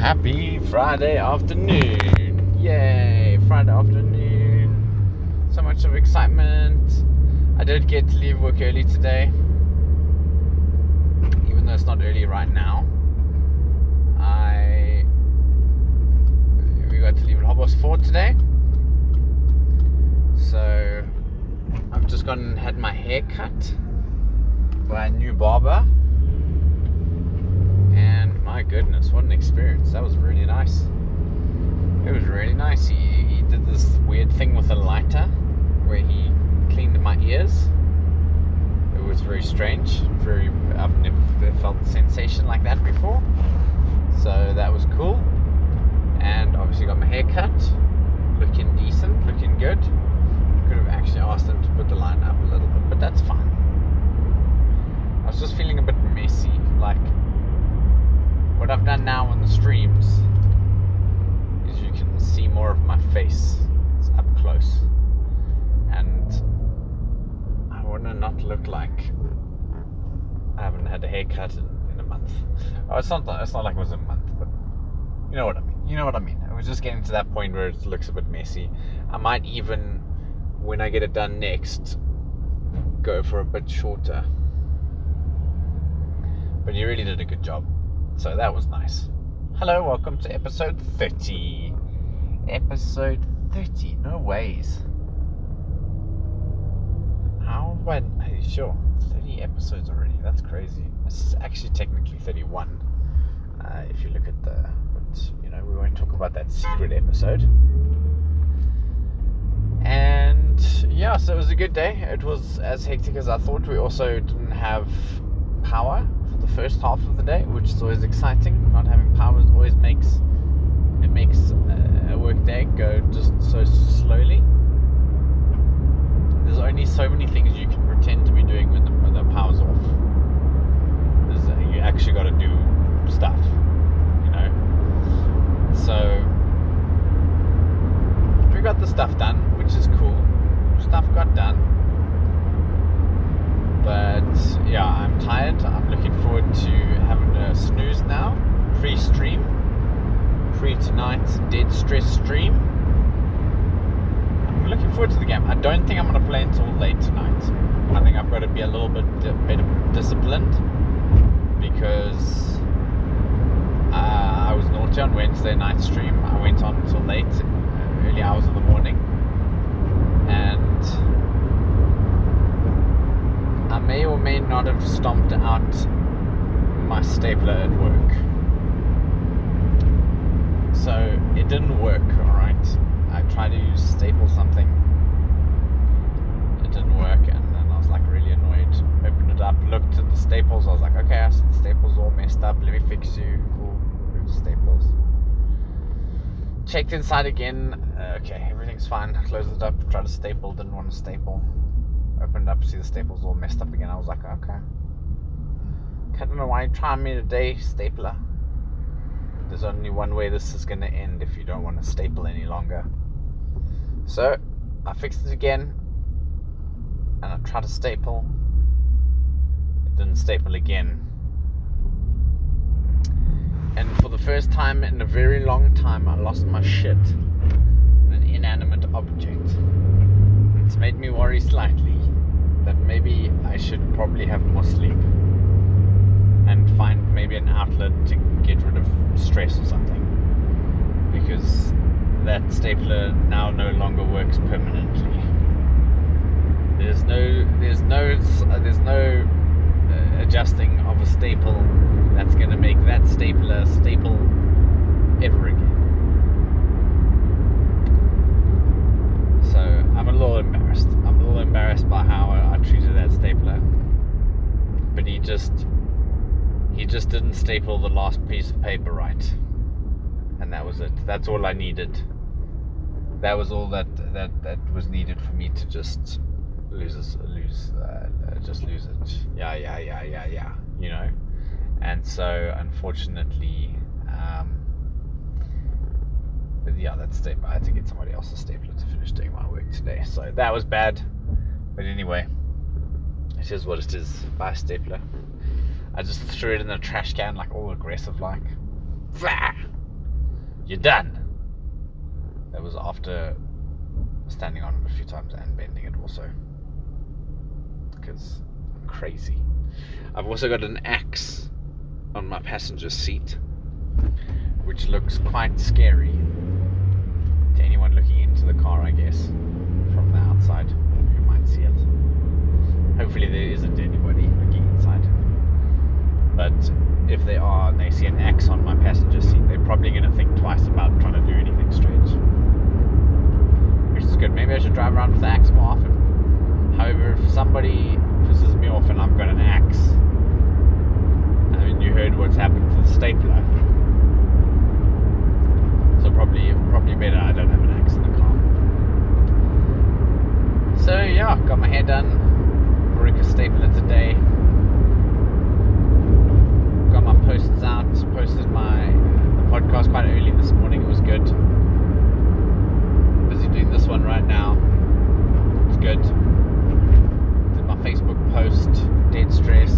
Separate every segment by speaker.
Speaker 1: Happy Friday afternoon. Yay, Friday afternoon. So much of excitement. I did get to leave work early today. Even though it's not early right now. I we got to leave at past four today. So I've just gone and had my hair cut by a new barber. My goodness, what an experience. That was really nice. It was really nice. He, he did this weird thing with a lighter where he cleaned my ears. It was very strange. Very I've never felt a sensation like that before. So that was cool. And obviously got my hair cut. Looking decent, looking good. Could have actually asked him to put the line up a little bit, but that's fine. I was just feeling a bit messy. Like what I've done now on the streams is you can see more of my face. It's up close. And I want to not look like I haven't had a haircut in, in a month. Oh, it's not it's not like it was a month, but you know what I mean. You know what I mean. I was just getting to that point where it looks a bit messy. I might even, when I get it done next, go for a bit shorter. But you really did a good job. So that was nice. Hello, welcome to episode 30. Episode 30, no ways. How when hey, sure, 30 episodes already. That's crazy. This is actually technically 31. Uh, if you look at the but you know, we won't talk about that secret episode. And yeah, so it was a good day. It was as hectic as I thought. We also didn't have power the first half of the day, which is always exciting. Not having power always makes it makes a work day go just so slowly. There's only so many things you can pretend to be doing when the, when the power's off. There's, uh, you actually got to do stuff, you know. So we got the stuff done, which is cool. Stuff got done. But yeah, I'm tired. To having a snooze now, pre-stream, pre tonight's dead stress stream. I'm looking forward to the game. I don't think I'm gonna play until late tonight. I think I've got to be a little bit di- better disciplined because uh, I was naughty on Wednesday night stream. I went on until late, uh, early hours of the morning, and I may or may not have stomped out my stapler at work. So it didn't work, alright? I tried to use staple something. It didn't work, and then I was like really annoyed. Opened it up, looked at the staples. I was like, okay, I see the staples all messed up. Let me fix you. Cool. Move the staples. Checked inside again. Okay, everything's fine. Closed it up. Tried to staple. Didn't want to staple. Opened up. See the staples all messed up again. I was like, okay. I don't know why you're trying me today, stapler. There's only one way this is going to end if you don't want to staple any longer. So, I fixed it again. And I tried to staple. It didn't staple again. And for the first time in a very long time, I lost my shit. An inanimate object. It's made me worry slightly that maybe I should probably have more sleep and find maybe an outlet to get rid of stress or something. Because that stapler now no longer works permanently. There's no, there's no, there's no uh, adjusting of a staple that's going to make that stapler staple ever again. So I'm a little embarrassed. I'm a little embarrassed by how I, I treated that stapler. But he just he just didn't staple the last piece of paper right. And that was it. That's all I needed. That was all that that, that was needed for me to just lose lose uh, uh, just lose it. Yeah, yeah, yeah, yeah, yeah. You know. And so unfortunately, um, yeah, that stapler. I had to get somebody else's stapler to finish doing my work today. So that was bad. But anyway, it is what it is. Buy a stapler. I just threw it in the trash can, like all aggressive, like. You're done. That was after standing on it a few times and bending it also. Because I'm crazy. I've also got an axe on my passenger seat, which looks quite scary to anyone looking into the car, I guess, from the outside who might see it. Hopefully, there isn't anybody. But if they are and they see an axe on my passenger seat, they're probably going to think twice about trying to do anything strange. Which is good. Maybe I should drive around with the axe more often. However, if somebody pisses me off and I've got an axe, I mean, you heard what's happened to the stapler. So probably, probably better I don't have an axe in the car. So yeah, got my hair done. Broke a stapler today. Got my posts out. Posted my the podcast quite early this morning. It was good. Busy doing this one right now. It's good. Did my Facebook post. Dead stress.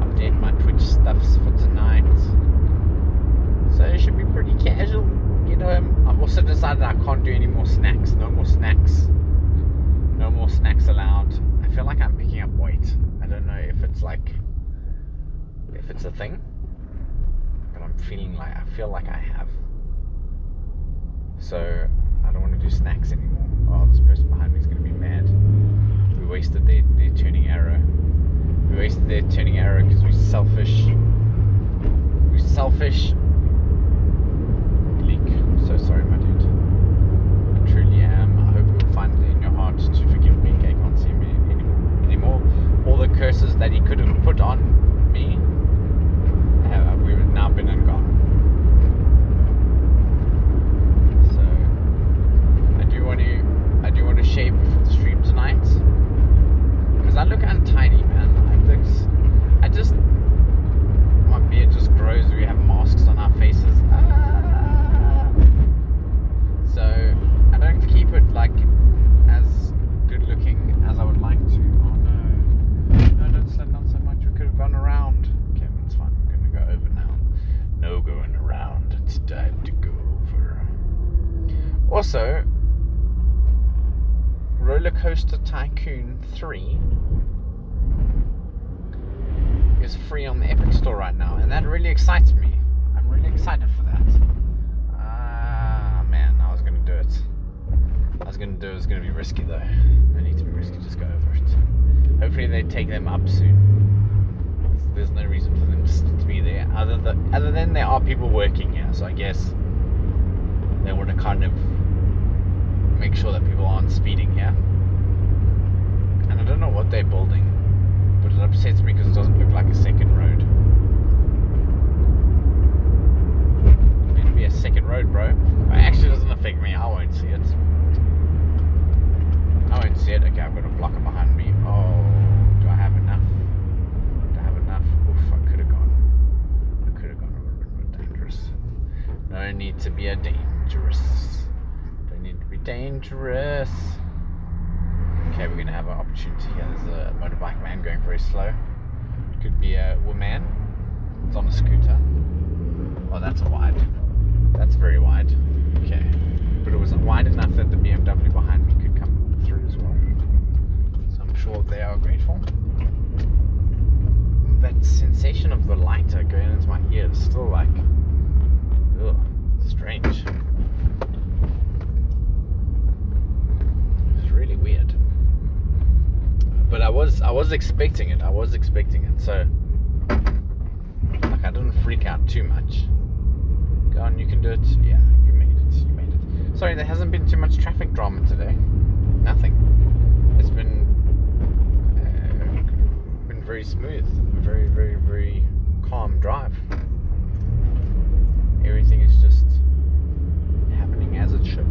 Speaker 1: Update my Twitch stuffs for tonight. So it should be pretty casual. Get home. I've also decided I can't do any more snacks. No more snacks. No more snacks allowed. I feel like I'm picking up weight. I don't know if it's like if it's a thing. But I'm feeling like I feel like I have. So I don't want to do snacks anymore. Oh, this person behind me is gonna be mad. We wasted their, their turning arrow. We wasted their turning arrow because we're selfish. We're selfish. Leak. So sorry, my dude. I truly am. I hope you'll find it in your heart to forgive me. I can't see me anymore. anymore. All the curses that he could have put on me have we've now been and gone. So I do want to I do want to shave before the stream tonight. Because I look untiny, man. I looks I just my beard just grows. We have masks on our faces. Ah. So I don't keep it like as good looking as I would like to. Oh no. No, don't slow down so much. We could have gone around. Okay, that's fine. We're gonna go over now. No going around. It's time to go over. Also, Roller Coaster Tycoon 3 is free on the Epic Store right now, and that really excites me. I'm really excited for that. Ah, man, I was gonna do it. I was gonna do it. It was gonna be risky though. No need to be risky. Just go over it. Hopefully they take them up soon. There's no reason for them to be there. Other than other than there are people working here, so I guess they want to kind of make sure that people aren't speeding here. Don't know what they're building, but it upsets me because it doesn't look like a second road. Meant to be a second road, bro. It actually doesn't affect me. I won't see it. I won't see it. Okay, I've got a blocker behind me. Oh, do I have enough? Do I have enough? Oof, I could have gone. I could have gone a little bit more dangerous. No need to be a dangerous. Don't need to be dangerous. Okay, we're gonna have an opportunity here. There's a motorbike man going very slow. Could be a woman. It's on a scooter. Oh, that's wide. That's very wide. Okay, but it was wide enough that the BMW behind me could come through as well. So I'm sure they are grateful. That sensation of the lighter going into my ears still like, ugh, strange. It's really weird. But I was I was expecting it. I was expecting it. So like I didn't freak out too much. Go on, you can do it. Yeah, you made it. You made it. Sorry, there hasn't been too much traffic drama today. Nothing. It's been uh, been very smooth. Very, very, very calm drive. Everything is just happening as it should.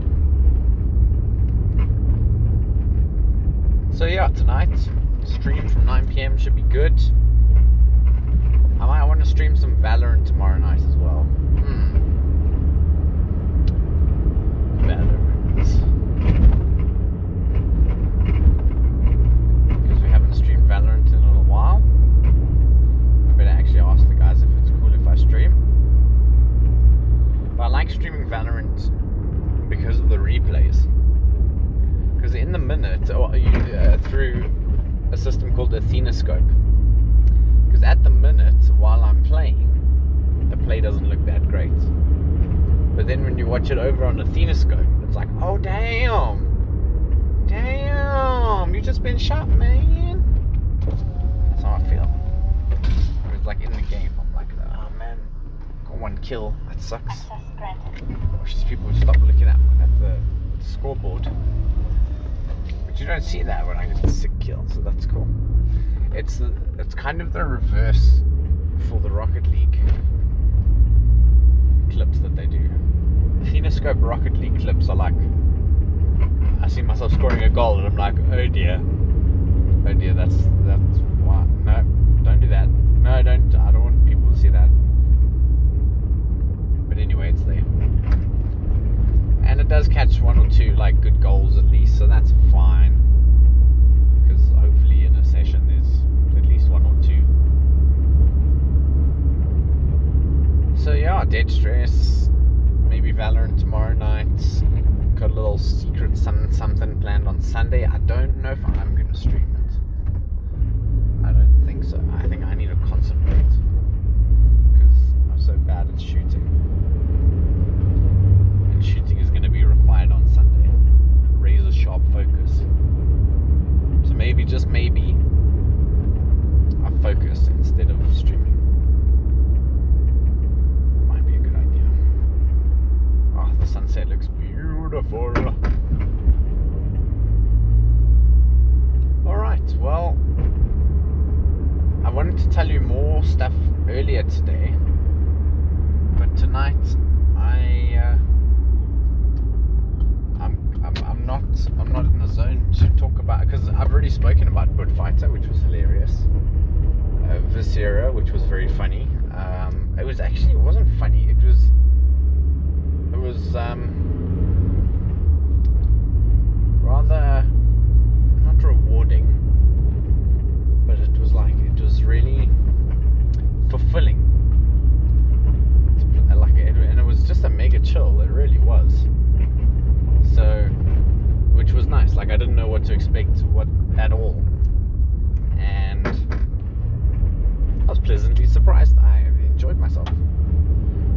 Speaker 1: So yeah, tonight stream from 9 p.m. should be good. I might want to stream some Valorant tomorrow night as well. Hmm. Valorant. Because we haven't streamed Valorant in a little while. I better actually ask the guys if it's cool if I stream. But I like streaming Valorant because of the replays. Because in the minute, or you, uh, through a system called Athena-Scope. Because at the minute, while I'm playing, the play doesn't look that great. But then when you watch it over on Athena-Scope, it's like, oh damn, damn, you just been shot, man. That's how I feel. It's like in the game, I'm like, oh man, got one kill, that sucks. Wish these people would stop looking at, at the scoreboard. You don't see that when I get sick kill, so that's cool. It's the, it's kind of the reverse for the Rocket League clips that they do. Athena-Scope Rocket League clips are like I see myself scoring a goal and I'm like, oh dear. Oh dear, that's that's why no, don't do that. No, don't I don't want people to see that. But anyway, it's there. And it does catch one or two like good goals at least, so that's fine. Because hopefully in a session there's at least one or two. So yeah, Dead Stress, maybe Valorant tomorrow night. Got a little secret some, something planned on Sunday. I don't know if I'm gonna stream it. I don't think so. I think I need to concentrate because I'm so bad at shooting. And shooting is gonna be required on Sunday. Razor sharp focus. So maybe just maybe I focus instead of streaming. Might be a good idea. Oh, the sunset looks beautiful. Alright, well, I wanted to tell you more stuff today, but tonight I. Uh, I'm, I'm, I'm not I'm not in the zone to talk about because I've already spoken about Bud Fighter, which was hilarious. Uh, Viscera, which was very funny. Um, it was actually it wasn't funny. It was it was um, rather not rewarding, but it was like it was really fulfilling. To pl- Like it, and it was just a mega chill. It really was. So, which was nice. Like I didn't know what to expect, what at all, and I was pleasantly surprised. I enjoyed myself.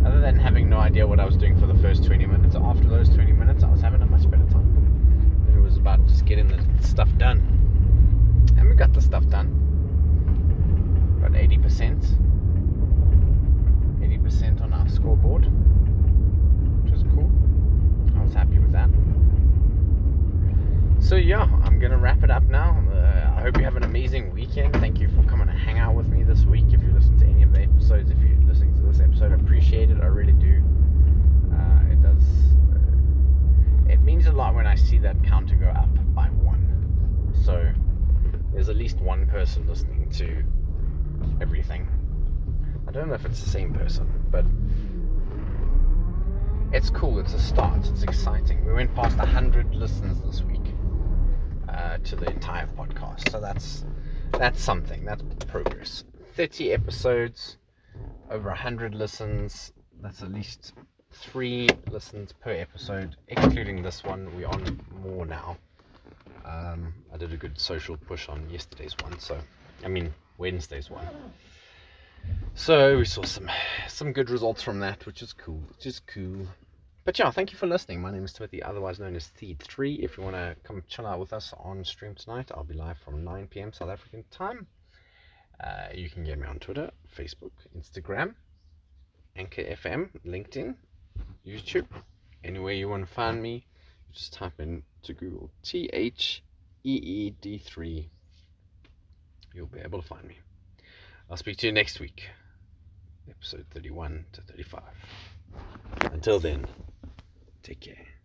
Speaker 1: Other than having no idea what I was doing for the first 20 minutes, after those 20 minutes, I was having a much better time. It was about just getting the stuff done. And we got the stuff done. About 80%. 80% on our scoreboard, which was cool. I was happy with that. So yeah, I'm gonna wrap it up now. Uh, I hope you have an amazing weekend. Thank you for coming to hang out with me this week. If you listen to any of the episodes, if you're listening to this episode, I appreciate it. I really do. Uh, it does. Uh, it means a lot when I see that counter go up by one. So there's at least one person listening to everything. I don't know if it's the same person, but it's cool. It's a start. It's exciting. We went past 100 listens this week uh, to the entire podcast. So that's that's something. That's progress. 30 episodes, over 100 listens. That's at least three listens per episode, excluding this one. We're on more now. Um, I did a good social push on yesterday's one, so I mean Wednesday's one. So we saw some some good results from that, which is cool. Which is cool. But yeah, thank you for listening. My name is Timothy, otherwise known as Theed3. If you want to come chill out with us on stream tonight, I'll be live from 9 p.m. South African time. Uh, you can get me on Twitter, Facebook, Instagram, Anchor FM, LinkedIn, YouTube. Anywhere you want to find me, just type in to Google T H E E D 3. You'll be able to find me. I'll speak to you next week, episode 31 to 35. Until then, take care.